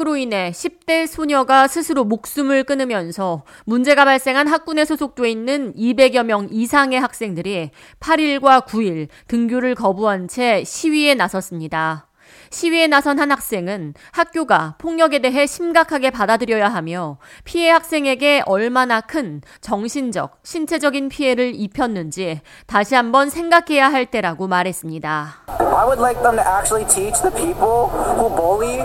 폭력으로 인해 10대 소녀가 스스로 목숨을 끊으면서 문제가 발생한 학군에 소속돼 있는 200여 명 이상의 학생들이 8일과 9일 등교를 거부한 채 시위에 나섰습니다. 시위에 나선 한 학생은 학교가 폭력에 대해 심각하게 받아들여야 하며 피해 학생에게 얼마나 큰 정신적, 신체적인 피해를 입혔는지 다시 한번 생각해야 할 때라고 말했습니다. I would like them to actually teach the people who bully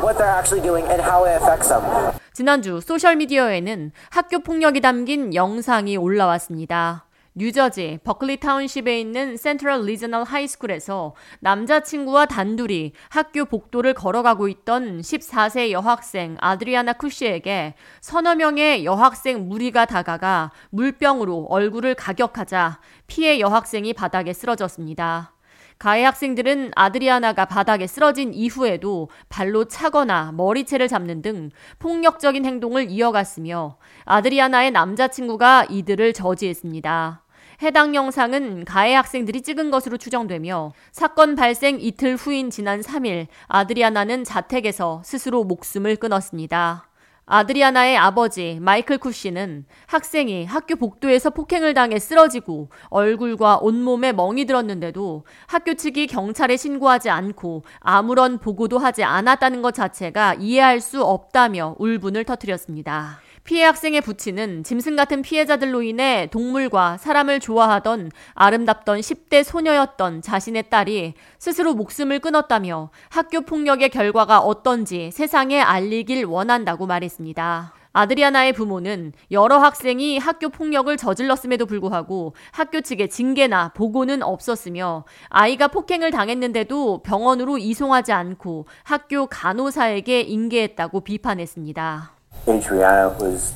what they're actually doing and how it affects them. 지난주 소셜미디어에는 학교 폭력이 담긴 영상이 올라왔습니다. 뉴저지 버클리 타운십에 있는 센트럴 리저널 하이스쿨에서 남자친구와 단둘이 학교 복도를 걸어가고 있던 14세 여학생 아드리아나 쿠시에게 서너 명의 여학생 무리가 다가가 물병으로 얼굴을 가격하자 피해 여학생이 바닥에 쓰러졌습니다. 가해 학생들은 아드리아나가 바닥에 쓰러진 이후에도 발로 차거나 머리채를 잡는 등 폭력적인 행동을 이어갔으며 아드리아나의 남자친구가 이들을 저지했습니다. 해당 영상은 가해 학생들이 찍은 것으로 추정되며 사건 발생 이틀 후인 지난 3일 아드리아나는 자택에서 스스로 목숨을 끊었습니다. 아드리아나의 아버지 마이클 쿠시는 학생이 학교 복도에서 폭행을 당해 쓰러지고 얼굴과 온몸에 멍이 들었는데도 학교 측이 경찰에 신고하지 않고 아무런 보고도 하지 않았다는 것 자체가 이해할 수 없다며 울분을 터뜨렸습니다. 피해 학생의 부친은 짐승 같은 피해자들로 인해 동물과 사람을 좋아하던 아름답던 10대 소녀였던 자신의 딸이 스스로 목숨을 끊었다며 학교 폭력의 결과가 어떤지 세상에 알리길 원한다고 말했습니다. 아드리아나의 부모는 여러 학생이 학교 폭력을 저질렀음에도 불구하고 학교 측의 징계나 보고는 없었으며 아이가 폭행을 당했는데도 병원으로 이송하지 않고 학교 간호사에게 인계했다고 비판했습니다. Adriana was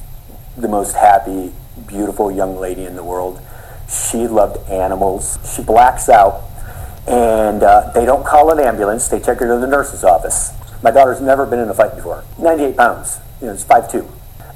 the most happy, beautiful young lady in the world. She loved animals. She blacks out, and uh, they don't call an ambulance. They take her to the nurse's office. My daughter's never been in a fight before. 98 pounds. You know, it's 5'2".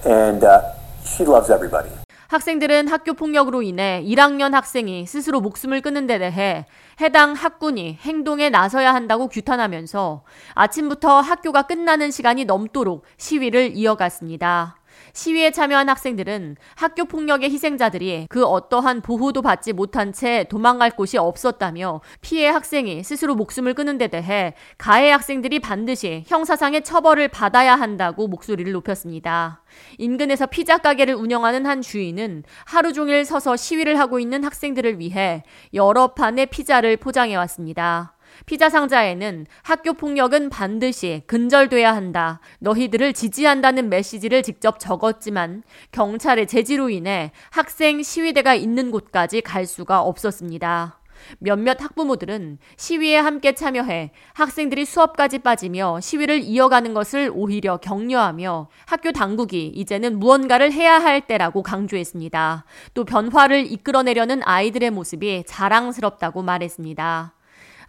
And uh, she loves everybody. 학생들은 학교 폭력으로 인해 1학년 학생이 스스로 목숨을 끊는 데 대해 해당 학군이 행동에 나서야 한다고 규탄하면서 아침부터 학교가 끝나는 시간이 넘도록 시위를 이어갔습니다. 시위에 참여한 학생들은 학교 폭력의 희생자들이 그 어떠한 보호도 받지 못한 채 도망갈 곳이 없었다며 피해 학생이 스스로 목숨을 끊은 데 대해 가해 학생들이 반드시 형사상의 처벌을 받아야 한다고 목소리를 높였습니다. 인근에서 피자 가게를 운영하는 한 주인은 하루 종일 서서 시위를 하고 있는 학생들을 위해 여러 판의 피자를 포장해 왔습니다. 피자 상자에는 학교 폭력은 반드시 근절돼야 한다. 너희들을 지지한다는 메시지를 직접 적었지만 경찰의 제지로 인해 학생 시위대가 있는 곳까지 갈 수가 없었습니다. 몇몇 학부모들은 시위에 함께 참여해 학생들이 수업까지 빠지며 시위를 이어가는 것을 오히려 격려하며 학교 당국이 이제는 무언가를 해야 할 때라고 강조했습니다. 또 변화를 이끌어내려는 아이들의 모습이 자랑스럽다고 말했습니다.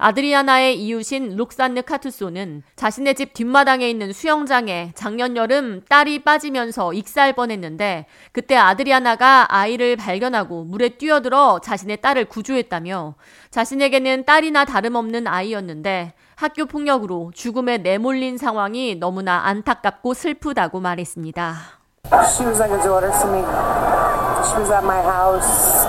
아드리아나의 이웃인 룩산느 카투소는 자신의 집 뒷마당에 있는 수영장에 작년 여름 딸이 빠지면서 익사할 뻔했는데 그때 아드리아나가 아이를 발견하고 물에 뛰어들어 자신의 딸을 구조했다며 자신에게는 딸이나 다름없는 아이였는데 학교 폭력으로 죽음에 내몰린 상황이 너무나 안타깝고 슬프다고 말했습니다. She was like a daughter to me. She was at my house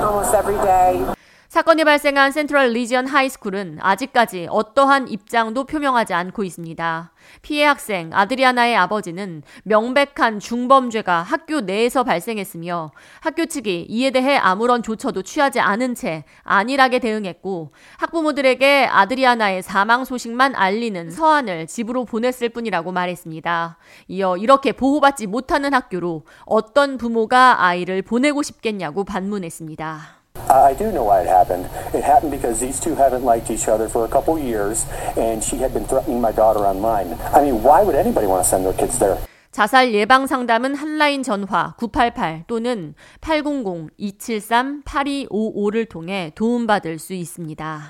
almost every day. 사건이 발생한 센트럴 리지언 하이스쿨은 아직까지 어떠한 입장도 표명하지 않고 있습니다. 피해 학생 아드리아나의 아버지는 명백한 중범죄가 학교 내에서 발생했으며 학교 측이 이에 대해 아무런 조처도 취하지 않은 채 안일하게 대응했고 학부모들에게 아드리아나의 사망 소식만 알리는 서한을 집으로 보냈을 뿐이라고 말했습니다. 이어 이렇게 보호받지 못하는 학교로 어떤 부모가 아이를 보내고 싶겠냐고 반문했습니다. I do know why it happened. It happened because these two haven't liked each other for a couple years, and she had been threatening my daughter online. I mean, why would anybody want to send their kids there? 자살 예방 상담은 한라인 전화 988 또는 800-273-8255를 통해 도움받을 수 있습니다.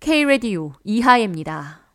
K-Radio 이하예입니다.